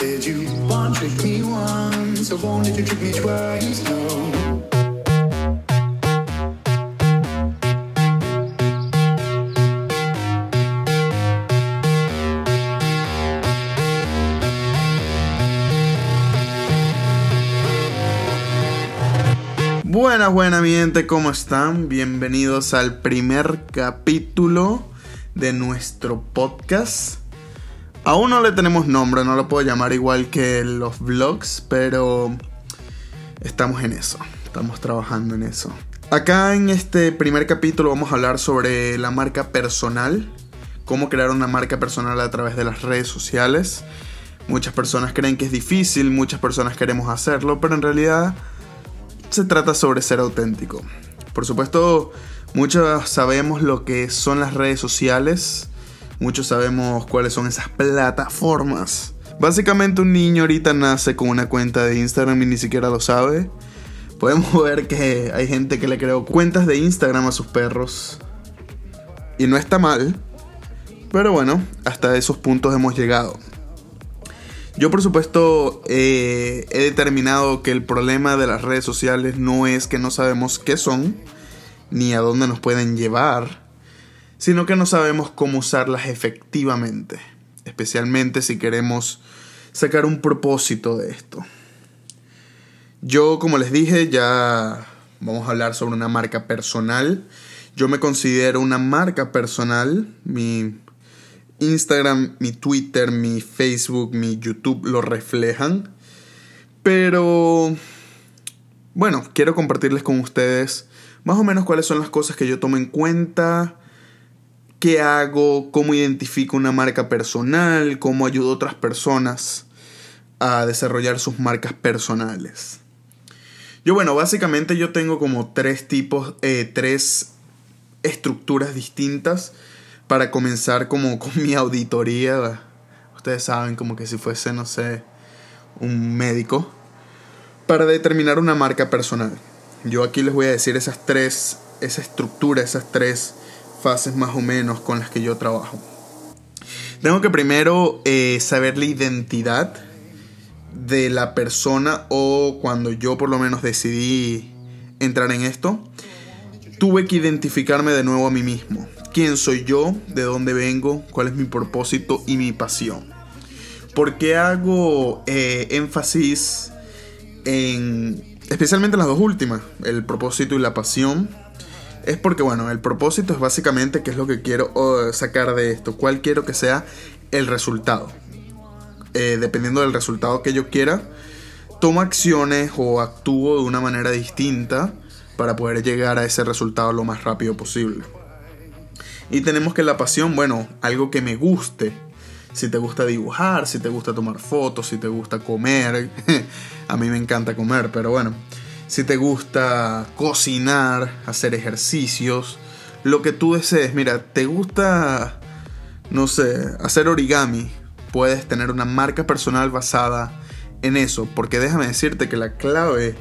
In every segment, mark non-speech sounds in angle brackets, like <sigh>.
Said you won't trick me once, so won't you trick me twice? No. Buenas, buenas, mi ¿cómo están? Bienvenidos al primer capítulo de nuestro podcast. Aún no le tenemos nombre, no lo puedo llamar igual que los vlogs, pero estamos en eso, estamos trabajando en eso. Acá en este primer capítulo vamos a hablar sobre la marca personal, cómo crear una marca personal a través de las redes sociales. Muchas personas creen que es difícil, muchas personas queremos hacerlo, pero en realidad se trata sobre ser auténtico. Por supuesto, muchos sabemos lo que son las redes sociales, muchos sabemos cuáles son esas plataformas. Básicamente un niño ahorita nace con una cuenta de Instagram y ni siquiera lo sabe. Podemos <laughs> ver que hay gente que le creó cuentas de Instagram a sus perros. Y no está mal. Pero bueno, hasta esos puntos hemos llegado. Yo por supuesto eh, he determinado que el problema de las redes sociales no es que no sabemos qué son, ni a dónde nos pueden llevar, sino que no sabemos cómo usarlas efectivamente, especialmente si queremos sacar un propósito de esto. Yo, como les dije, ya vamos a hablar sobre una marca personal. Yo me considero una marca personal. Mi Instagram, mi Twitter, mi Facebook, mi YouTube lo reflejan. Pero, bueno, quiero compartirles con ustedes más o menos cuáles son las cosas que yo tomo en cuenta, qué hago, cómo identifico una marca personal, cómo ayudo a otras personas a desarrollar sus marcas personales. Yo, bueno, básicamente yo tengo como tres tipos, eh, tres estructuras distintas para comenzar como <laughs> con mi auditoría. Ustedes saben, como que si fuese, no sé, un médico. Para determinar una marca personal. Yo aquí les voy a decir esas tres, esa estructura, esas tres fases más o menos con las que yo trabajo. Tengo que primero eh, saber la identidad de la persona o cuando yo por lo menos decidí entrar en esto, tuve que identificarme de nuevo a mí mismo quién soy yo, de dónde vengo, cuál es mi propósito y mi pasión. ¿Por qué hago eh, énfasis en, especialmente en las dos últimas, el propósito y la pasión? Es porque, bueno, el propósito es básicamente qué es lo que quiero sacar de esto, cuál quiero que sea el resultado. Eh, dependiendo del resultado que yo quiera, tomo acciones o actúo de una manera distinta para poder llegar a ese resultado lo más rápido posible. Y tenemos que la pasión, bueno, algo que me guste. Si te gusta dibujar, si te gusta tomar fotos, si te gusta comer. <laughs> a mí me encanta comer, pero bueno. Si te gusta cocinar, hacer ejercicios, lo que tú desees. Mira, te gusta, no sé, hacer origami. Puedes tener una marca personal basada en eso. Porque déjame decirte que la clave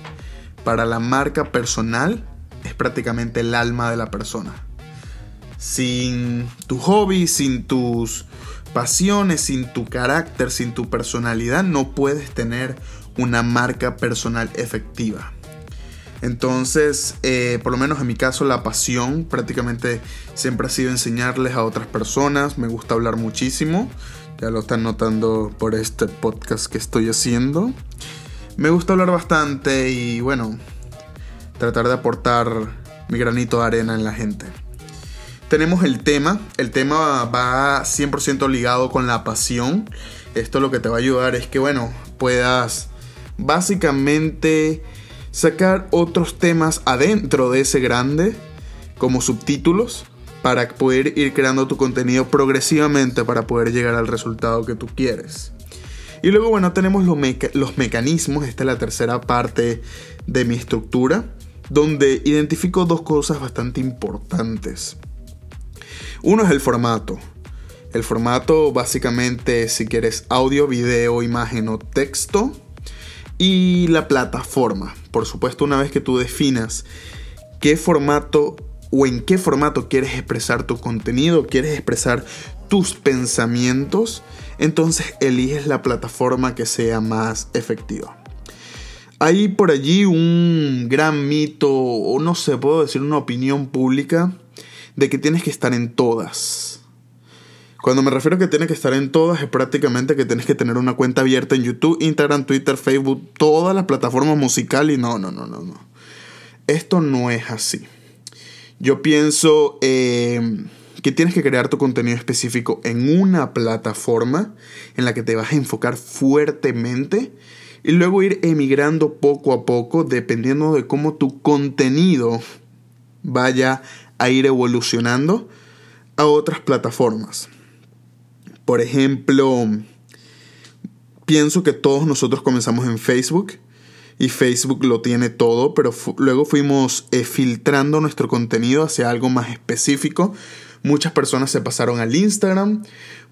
para la marca personal es prácticamente el alma de la persona. Sin tu hobby, sin tus pasiones, sin tu carácter, sin tu personalidad, no puedes tener una marca personal efectiva. Entonces, eh, por lo menos en mi caso, la pasión prácticamente siempre ha sido enseñarles a otras personas. Me gusta hablar muchísimo. Ya lo están notando por este podcast que estoy haciendo. Me gusta hablar bastante y bueno, tratar de aportar mi granito de arena en la gente tenemos el tema. El tema va 100% ligado con la pasión. Esto lo que te va a ayudar es que, bueno, puedas básicamente sacar otros temas adentro de ese grande como subtítulos para poder ir creando tu contenido progresivamente para poder llegar al resultado que tú quieres. Y luego, bueno, tenemos los, mecanismos. Esta es la tercera parte de mi estructura, donde identifico dos cosas bastante importantes. Uno es el formato. El formato básicamente si quieres audio, video, imagen o texto. Y la plataforma. Por supuesto, una vez que tú definas qué formato o en qué formato quieres expresar tu contenido, quieres expresar tus pensamientos, entonces eliges la plataforma que sea más efectiva. Hay por allí un gran mito, o no sé, puedo decir una opinión pública, de que tienes que estar en todas. Cuando me refiero a que tienes que estar en todas, es prácticamente que tienes que tener una cuenta abierta en YouTube, Instagram, Twitter, Facebook, todas las plataformas musicales y no, no, no, no, no. Esto no es así. Yo pienso eh, que tienes que crear tu contenido específico en una plataforma en la que te vas a enfocar fuertemente y luego ir emigrando poco a poco dependiendo de cómo tu contenido vaya a ir evolucionando a otras plataformas. Por ejemplo, pienso que todos nosotros comenzamos en Facebook y Facebook lo tiene todo, pero luego fuimos eh, filtrando nuestro contenido hacia algo más específico. Muchas personas se pasaron al Instagram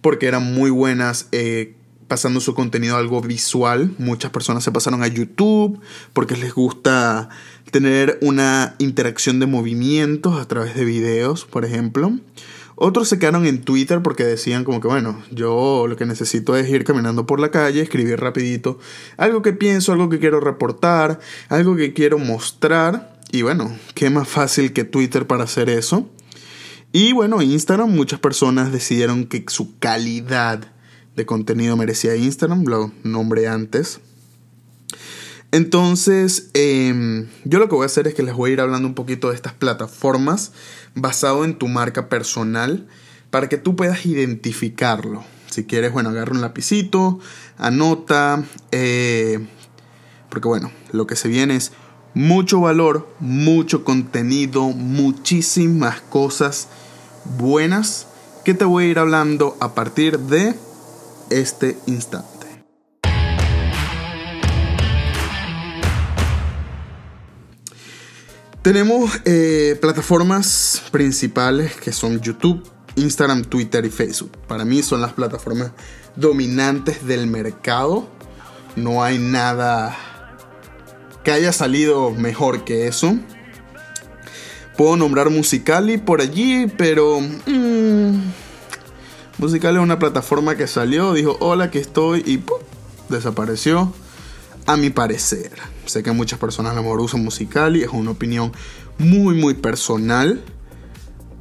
porque eran muy buenas eh, pasando su contenido a algo visual. Muchas personas se pasaron a YouTube porque les gusta tener una interacción de movimientos a través de videos, por ejemplo. Otros se quedaron en Twitter porque decían como que, bueno, yo lo que necesito es ir caminando por la calle, escribir rapidito algo que pienso, algo que quiero reportar, algo que quiero mostrar. Y bueno, qué más fácil que Twitter para hacer eso. Y bueno, Instagram, muchas personas decidieron que su calidad de contenido merecía Instagram, lo nombré antes. Entonces, em, yo lo que voy a hacer es que les voy a ir hablando un poquito de estas plataformas basado en tu marca personal para que tú puedas identificarlo. Si quieres, bueno, agarra un lapicito, anota, eh, porque bueno, lo que se viene es mucho valor, mucho contenido, muchísimas cosas buenas que te voy a ir hablando a partir de este instante. Tenemos eh, plataformas principales que son YouTube, Instagram, Twitter y Facebook. Para mí son las plataformas dominantes del mercado. No hay nada que haya salido mejor que eso. Puedo nombrar Musicali por allí, pero... Mmm, Musicali es una plataforma que salió, dijo, hola, aquí estoy y desapareció a mi parecer. Sé que muchas personas lo mejor usan Musicali, es una opinión muy muy personal,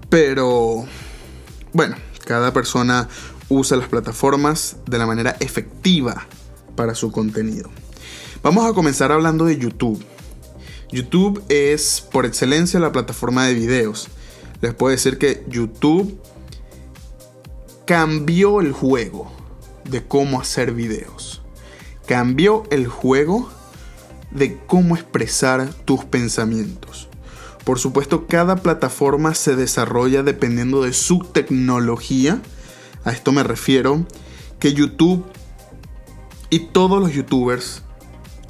pero bueno, cada persona usa las plataformas de la manera efectiva para su contenido. Vamos a comenzar hablando de YouTube. YouTube es por excelencia la plataforma de videos. Les puedo decir que YouTube cambió el juego de cómo hacer videos cambió el juego de cómo expresar tus pensamientos. Por supuesto, cada plataforma se desarrolla dependiendo de su tecnología. A esto me refiero que YouTube y todos los youtubers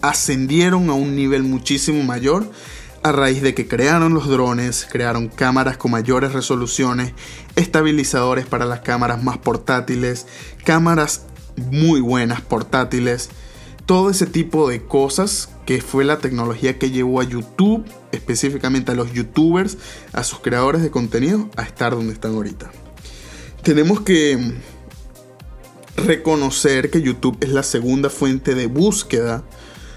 ascendieron a un nivel muchísimo mayor a raíz de que crearon los drones, crearon cámaras con mayores resoluciones, estabilizadores para las cámaras más portátiles, cámaras muy buenas portátiles, todo ese tipo de cosas que fue la tecnología que llevó a YouTube, específicamente a los youtubers, a sus creadores de contenido, a estar donde están ahorita. Tenemos que reconocer que YouTube es la segunda fuente de búsqueda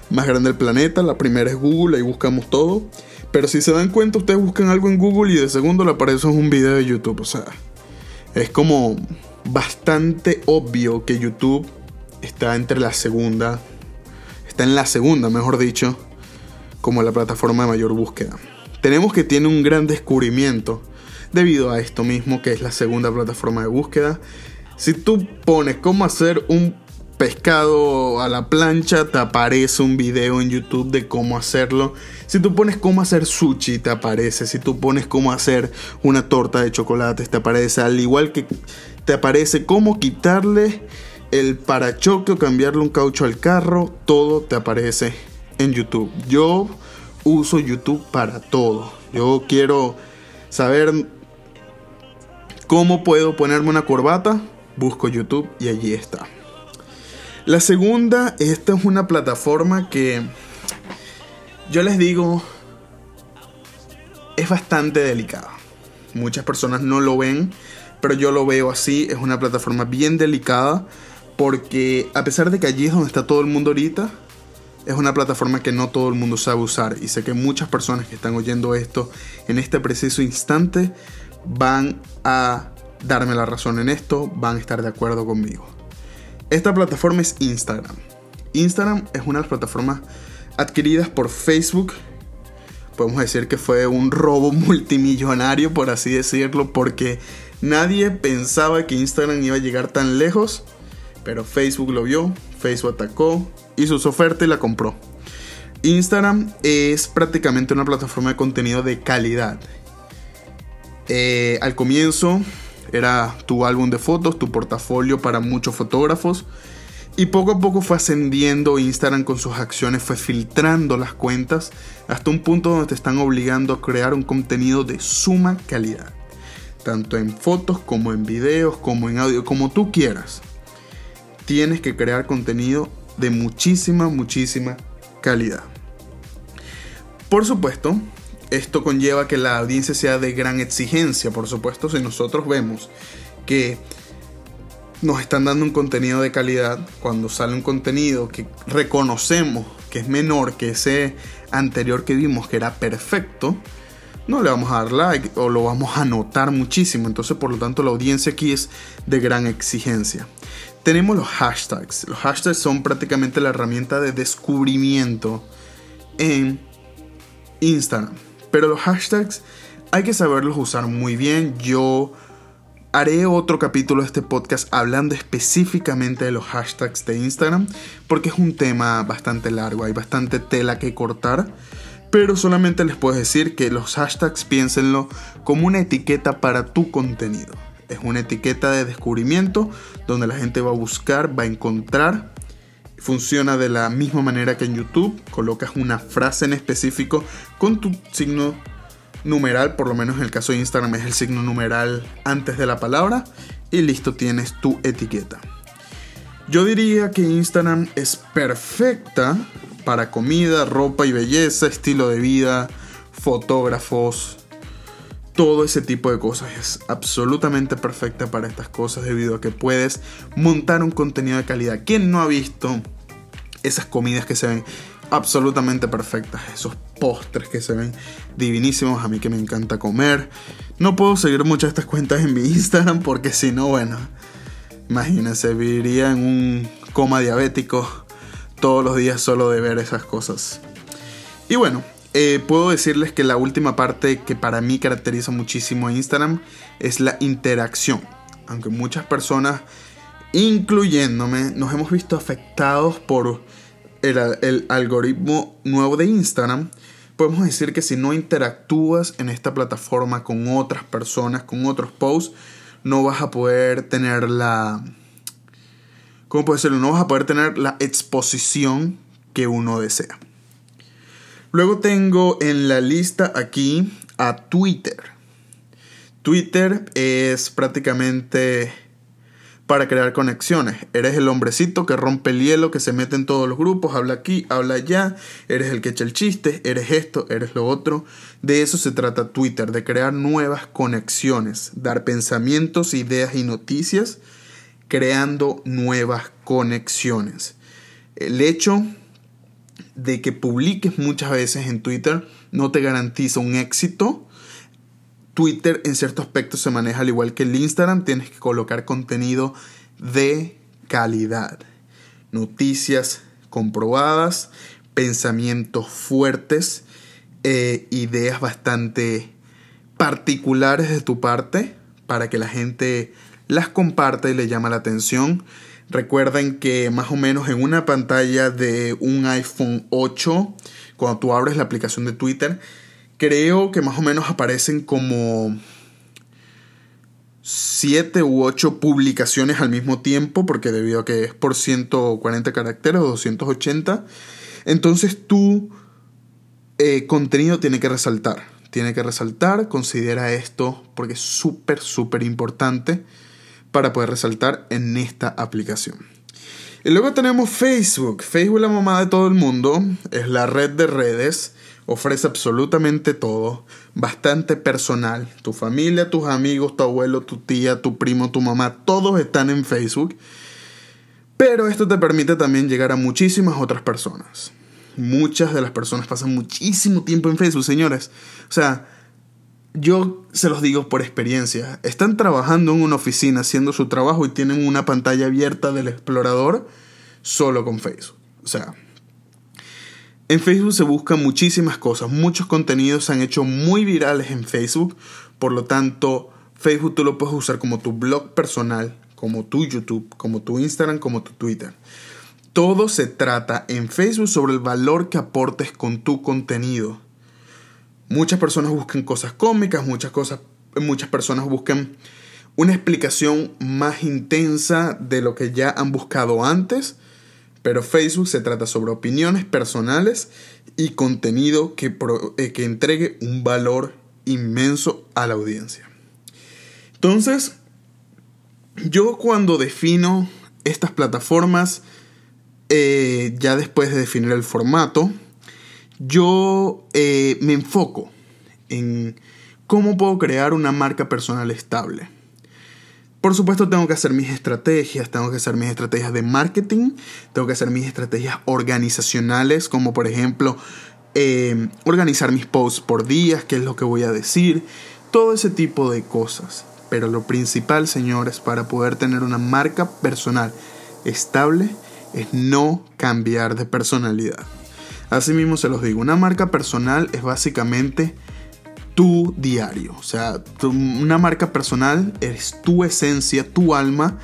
más grande del planeta. La primera es Google, ahí buscamos todo. Pero si se dan cuenta, ustedes buscan algo en Google y de segundo le aparece un video de YouTube. O sea, es como bastante obvio que YouTube está entre la segunda está en la segunda, mejor dicho, como la plataforma de mayor búsqueda. Tenemos que tiene un gran descubrimiento debido a esto mismo, que es la segunda plataforma de búsqueda. Si tú pones cómo hacer un pescado a la plancha, te aparece un video en YouTube de cómo hacerlo. Si tú pones cómo hacer sushi, te aparece. Si tú pones cómo hacer una torta de chocolate, te aparece. Al igual que te aparece cómo quitarle el parachoque o cambiarle un caucho al carro, todo te aparece en YouTube. Yo uso YouTube para todo. Yo quiero saber cómo puedo ponerme una corbata, busco YouTube y allí está. La segunda, esta es una plataforma que yo les digo es bastante delicada. Muchas personas no lo ven, pero yo lo veo así. Es una plataforma bien delicada Porque a pesar de que allí es donde está todo el mundo ahorita, es una plataforma que no todo el mundo sabe usar. Y sé que muchas personas que están oyendo esto en este preciso instante van a darme la razón en esto, van a estar de acuerdo conmigo. Esta plataforma es Instagram. Instagram es una de las plataformas adquiridas por Facebook. Podemos decir que fue un robo <laughs> multimillonario, por así decirlo, porque nadie pensaba que Instagram iba a llegar tan lejos. Pero Facebook lo vio, Facebook atacó, hizo su oferta y la compró. Instagram es prácticamente una plataforma de contenido de calidad. Eh, al comienzo era tu álbum de fotos, tu portafolio para muchos fotógrafos. Y poco a poco fue ascendiendo Instagram con sus acciones, fue filtrando las cuentas hasta un punto donde te están obligando a crear un contenido de suma calidad. Tanto en fotos como en videos, como en audio, como tú quieras. Tienes que crear contenido de muchísima, muchísima calidad. Por supuesto, esto conlleva que la audiencia sea de gran exigencia, por supuesto, si nosotros vemos que nos están dando un contenido de calidad, cuando sale un contenido que reconocemos que es menor que ese anterior que vimos que era perfecto, no le vamos a dar like o lo vamos a notar muchísimo. Entonces, por lo tanto, la audiencia aquí es de gran exigencia. Tenemos los hashtags. Los hashtags son prácticamente la herramienta de descubrimiento en Instagram. Pero los hashtags hay que saberlos usar muy bien. Yo haré otro capítulo de este podcast hablando específicamente de los hashtags de Instagram. Porque es un tema bastante largo. Hay bastante tela que cortar. Pero solamente les puedo decir que los hashtags piénsenlo como una etiqueta para tu contenido. Es una etiqueta de descubrimiento donde la gente va a buscar, va a encontrar Funciona de la misma manera que en YouTube. Colocas una frase en específico con tu signo numeral, por lo menos en el caso de Instagram es el signo numeral antes de la palabra y listo tienes tu etiqueta. Yo diría que Instagram es perfecta para comida, ropa y belleza, estilo de vida, fotógrafos, todo ese tipo de cosas. Es absolutamente perfecta para estas cosas debido a que puedes montar un contenido de calidad. ¿Quién no ha visto esas comidas que se ven absolutamente perfectas? Esos postres que se ven divinísimos. A mí que me encanta comer. No puedo seguir muchas de estas cuentas en mi Instagram porque si no, bueno, imagínense, viviría en un coma diabético todos los días solo de ver esas cosas. Y bueno, eh, puedo decirles que la última parte que para mí caracteriza muchísimo a Instagram es la interacción. Aunque muchas personas, incluyéndome, nos hemos visto afectados por el, el algoritmo nuevo de Instagram, podemos decir que si no interactúas en esta plataforma con otras personas, con otros posts, no vas a poder tener la... ¿Cómo puedo decirlo? No vas a poder tener la exposición que uno desea. Luego tengo en la lista aquí a Twitter. Twitter es prácticamente para crear conexiones. Eres el hombrecito que rompe el hielo, que se mete en todos los grupos, habla aquí, habla allá, eres el que echa el chiste, eres esto, eres lo otro. De eso se trata Twitter, de crear nuevas conexiones, dar pensamientos, ideas y noticias, creando nuevas conexiones. El hecho de que publiques muchas veces en Twitter no te garantiza un éxito. Twitter en cierto aspecto se maneja al igual que el Instagram, tienes que colocar contenido de calidad, noticias comprobadas, pensamientos fuertes, eh, ideas bastante particulares de tu parte para que la gente las comparta y le llama la atención. Recuerden que más o menos en una pantalla de un iPhone 8, cuando tú abres la aplicación de Twitter, creo que más o menos aparecen como 7 u 8 publicaciones al mismo tiempo, porque debido a que es por 140 caracteres o 280, entonces tu eh, contenido tiene que resaltar. Tiene que resaltar, considera esto porque es súper, súper importante para poder resaltar en esta aplicación. Y luego tenemos Facebook. Facebook, la mamá de todo el mundo, es la red de redes, ofrece absolutamente todo, bastante personal. Tu familia, tus amigos, tu abuelo, tu tía, tu primo, tu mamá, todos están en Facebook. Pero esto te permite también llegar a muchísimas otras personas. Muchas de las personas pasan muchísimo tiempo en Facebook, señores. O sea, yo se los digo por experiencia. Están trabajando en una oficina haciendo su trabajo y tienen una pantalla abierta del explorador solo con Facebook. O sea, en Facebook se buscan muchísimas cosas. Muchos contenidos se han hecho muy virales en Facebook. Por lo tanto, Facebook tú lo puedes usar como tu blog personal, como tu YouTube, como tu Instagram, como tu Twitter. Todo se trata en Facebook sobre el valor que aportes con tu contenido. Muchas personas buscan cosas cómicas, muchas, cosas, muchas personas buscan una explicación más intensa de lo que ya han buscado antes, pero Facebook se trata sobre opiniones personales y contenido que, eh, que entregue un valor inmenso a la audiencia. Entonces, yo cuando defino estas plataformas, eh, ya después de definir el formato, yo eh, me enfoco en cómo puedo crear una marca personal estable. Por supuesto tengo que hacer mis estrategias, tengo que hacer mis estrategias de marketing, tengo que hacer mis estrategias organizacionales, como por ejemplo eh, organizar mis posts por días, qué es lo que voy a decir, todo ese tipo de cosas. Pero lo principal, señores, para poder tener una marca personal estable es no cambiar de personalidad. Asimismo se los digo, una marca personal es básicamente tu diario. O sea, una marca personal es tu esencia, tu alma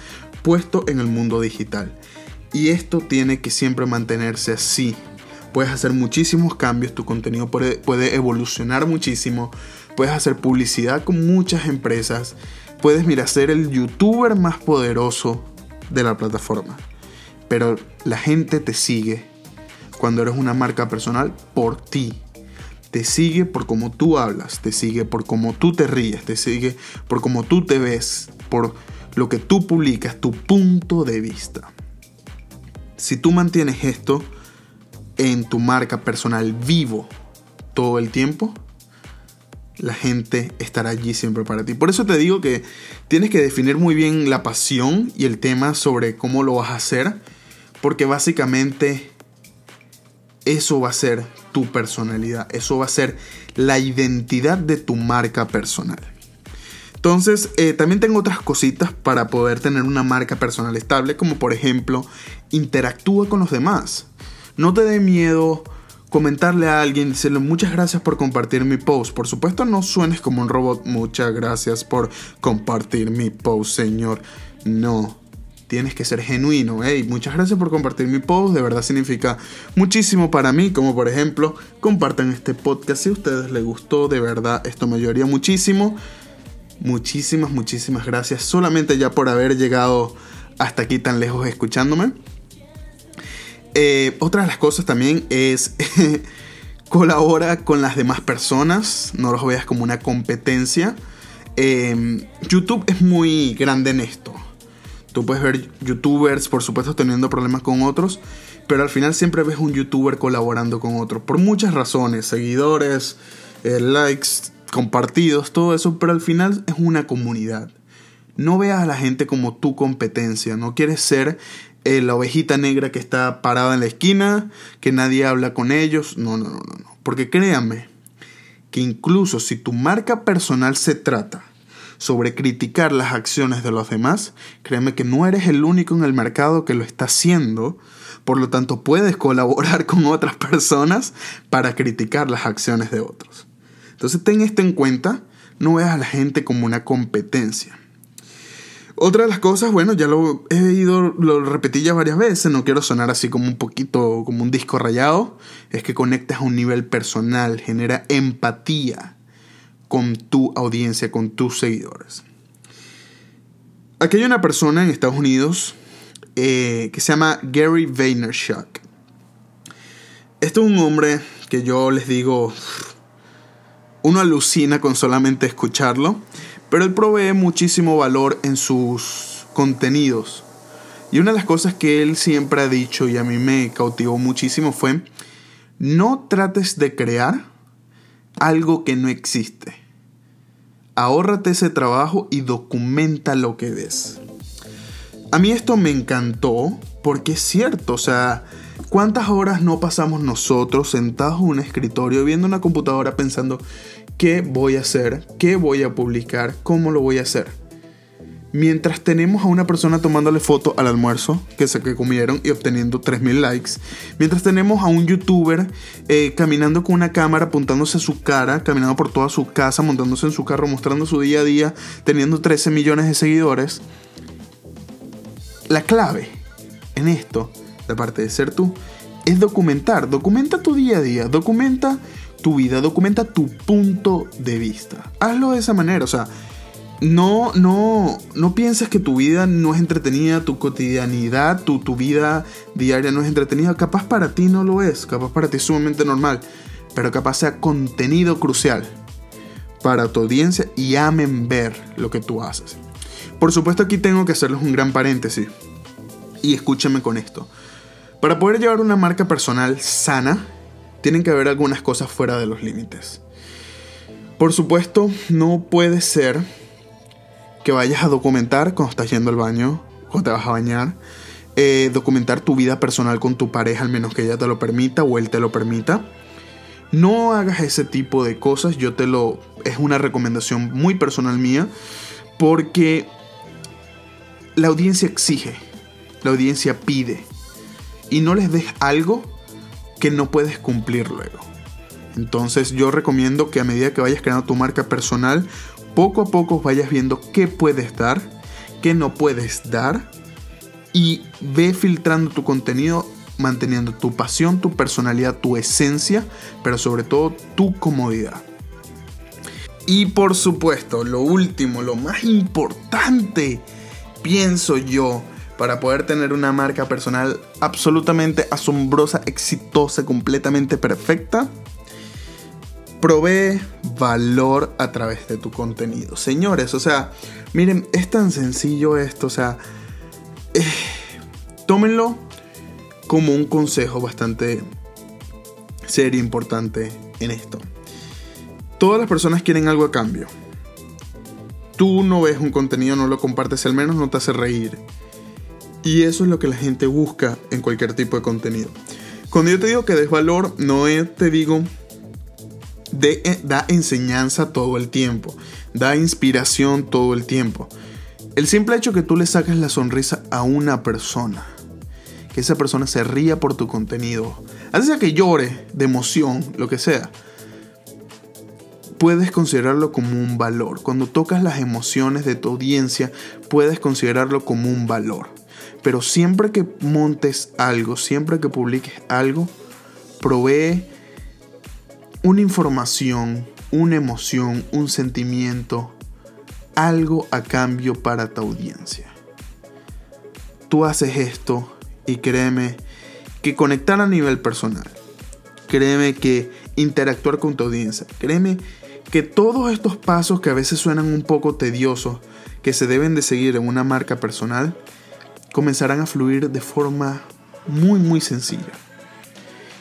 puesto en el mundo digital. Y esto tiene que siempre mantenerse así. Puedes hacer muchísimos cambios, tu contenido puede, puede evolucionar muchísimo, puedes hacer publicidad con muchas empresas, puedes, mira, ser el youtuber más poderoso de la plataforma. Pero la gente te sigue cuando eres una marca personal por ti. Te sigue por cómo tú hablas, te sigue por cómo tú te ríes, te sigue por cómo tú te ves, por lo que tú publicas, tu punto de vista. Si tú mantienes esto en tu marca personal vivo todo el tiempo, la gente estará allí siempre para ti. Por eso te digo que tienes que definir muy bien la pasión y el tema sobre cómo lo vas a hacer, porque básicamente eso va a ser tu personalidad, eso va a ser la identidad de tu marca personal. Entonces, eh, también tengo otras cositas para poder tener una marca personal estable, como por ejemplo, interactúa con los demás. No te dé miedo comentarle a alguien, decirle muchas gracias por compartir mi post. Por supuesto, no suenes como un robot, muchas gracias por compartir mi post, señor. No, tienes que ser genuino. Hey, muchas gracias por compartir mi post, de verdad significa muchísimo para mí, como por ejemplo, compartan este podcast si a ustedes les gustó, de verdad esto me ayudaría muchísimo. Muchísimas, muchísimas gracias solamente ya por haber llegado hasta aquí tan lejos escuchándome. Eh, otra de las cosas también es <laughs> colabora con las demás personas, no los veas como una competencia. Eh, YouTube es muy grande en esto. Tú puedes ver youtubers, por supuesto, teniendo problemas con otros, pero al final siempre ves un youtuber colaborando con otro, por muchas razones, seguidores, eh, likes, compartidos, todo eso, pero al final es una comunidad. No veas a la gente como tu competencia, no quieres ser eh, la ovejita negra que está parada en la esquina, que nadie habla con ellos, no, no, no, no, no. porque créanme que incluso si tu marca personal se trata sobre criticar las acciones de los demás, créeme que no eres el único en el mercado que lo está haciendo, por lo tanto puedes colaborar con otras personas para criticar las acciones de otros. Entonces ten esto en cuenta, no veas a la gente como una competencia. Otra de las cosas, bueno, ya lo he ido, lo repetí ya varias veces, no quiero sonar así como un poquito como un disco rayado, es que conectas a un nivel personal, genera empatía con tu audiencia, con tus seguidores. Aquí hay una persona en Estados Unidos eh, que se llama Gary Vaynerchuk. Este es un hombre que yo les digo, uno alucina con solamente escucharlo, pero él provee muchísimo valor en sus contenidos. Y una de las cosas que él siempre ha dicho y a mí me cautivó muchísimo fue, no trates de crear algo que no existe. Ahórrate ese trabajo y documenta lo que ves. A mí esto me encantó porque es cierto, o sea, ¿cuántas horas no pasamos nosotros sentados en un escritorio viendo una computadora pensando qué voy a hacer, qué voy a publicar, cómo lo voy a hacer? Mientras tenemos a una persona tomándole foto al almuerzo que se que comieron y obteniendo 3.000 likes. Mientras tenemos a un youtuber eh, caminando con una cámara apuntándose a su cara, caminando por toda su casa, montándose en su carro, mostrando su día a día, teniendo 13 millones de seguidores. La clave en esto, de parte de ser tú, es documentar. Documenta tu día a día, documenta tu vida, documenta tu punto de vista. Hazlo de esa manera, o sea, no, no, no pienses que tu vida no es entretenida, tu cotidianidad, tu, tu vida diaria no es entretenida. Capaz para ti no lo es, capaz para ti es sumamente normal, pero capaz sea contenido crucial para tu audiencia y amen ver lo que tú haces. Por supuesto aquí tengo que hacerles un gran paréntesis y escúchame con esto. Para poder llevar una marca personal sana, tienen que haber algunas cosas fuera de los límites. Por supuesto, no puede ser que vayas a documentar cuando estás yendo al baño, cuando te vas a bañar, eh, documentar tu vida personal con tu pareja, al menos que ella te lo permita o él te lo permita. No hagas ese tipo de cosas, yo te lo... es una recomendación muy personal mía, porque la audiencia exige, la audiencia pide, y no les des algo que no puedes cumplir luego. Entonces yo recomiendo que a medida que vayas creando tu marca personal, poco a poco vayas viendo qué puedes dar, qué no puedes dar y ve filtrando tu contenido manteniendo tu pasión, tu personalidad, tu esencia, pero sobre todo tu comodidad. Y por supuesto, lo último, lo más importante, pienso yo, para poder tener una marca personal absolutamente asombrosa, exitosa, completamente perfecta, provee valor a través de tu contenido. Señores, o sea, miren, es tan sencillo esto, o sea, eh, tómenlo como un consejo bastante serio, importante en esto. Todas las personas quieren algo a cambio. Tú no ves un contenido, no lo compartes, al menos no te hace reír. Y eso es lo que la gente busca en cualquier tipo de contenido. Cuando yo te digo que des valor, no te digo da enseñanza todo el tiempo, da inspiración todo el tiempo. El simple hecho que tú le saques la sonrisa a una persona, que esa persona se ría por tu contenido, hace que llore de emoción, lo que sea, puedes considerarlo como un valor. Cuando tocas las emociones de tu audiencia, puedes considerarlo como un valor. Pero siempre que montes algo, siempre que publiques algo, provee una información, una emoción, un sentimiento, algo a cambio para tu audiencia. Tú haces esto y créeme que conectar a nivel personal, créeme que interactuar con tu audiencia, créeme que todos estos pasos que a veces suenan un poco tediosos, que se deben de seguir en una marca personal, comenzarán a fluir de forma muy muy sencilla.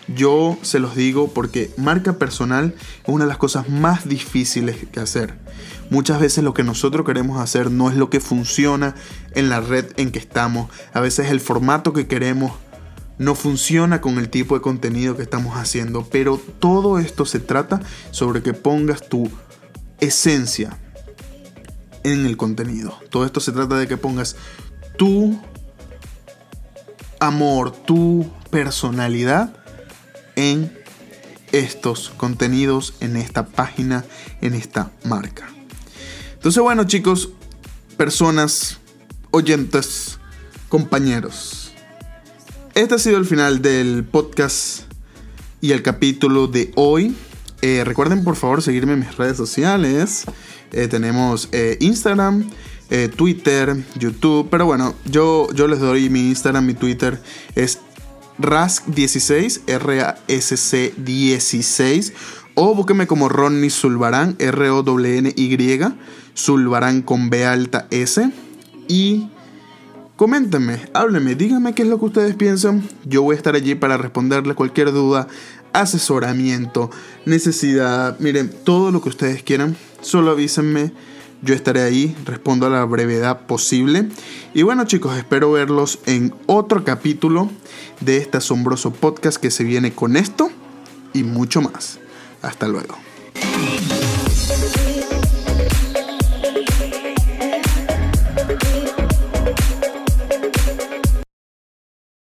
Yo se los digo porque marca personal es una de las cosas más difíciles que hacer. Muchas veces lo que nosotros queremos hacer no es lo que funciona en la red en que estamos. A veces el formato que queremos no funciona con el tipo de contenido que estamos haciendo. Pero todo esto se trata sobre que pongas tu esencia en el contenido. Todo esto se trata de que pongas tu amor, tu personalidad en estos contenidos, en esta página, en esta marca. Entonces, bueno, chicos, personas, oyentes, compañeros. Este ha sido el final del podcast y el capítulo de hoy. Eh, recuerden por favor seguirme en mis redes sociales. Eh, tenemos eh, Instagram, Twitter, YouTube. Pero bueno, yo, yo les doy mi Instagram, mi Twitter. Es RASC16, R-A-S-C-16, o búsqueme como Ronnie Zulbarán, R-O-N-Y, Zulbarán con B alta S, y coméntenme, háblenme, díganme qué es lo que ustedes piensan, yo voy a estar allí para responderle cualquier duda, asesoramiento, necesidad, miren, todo lo que ustedes quieran, solo avísenme, Yo estaré ahí, respondo a la brevedad posible. Y bueno chicos, espero verlos en otro capítulo de este asombroso podcast que se viene con esto y mucho más. Hasta luego.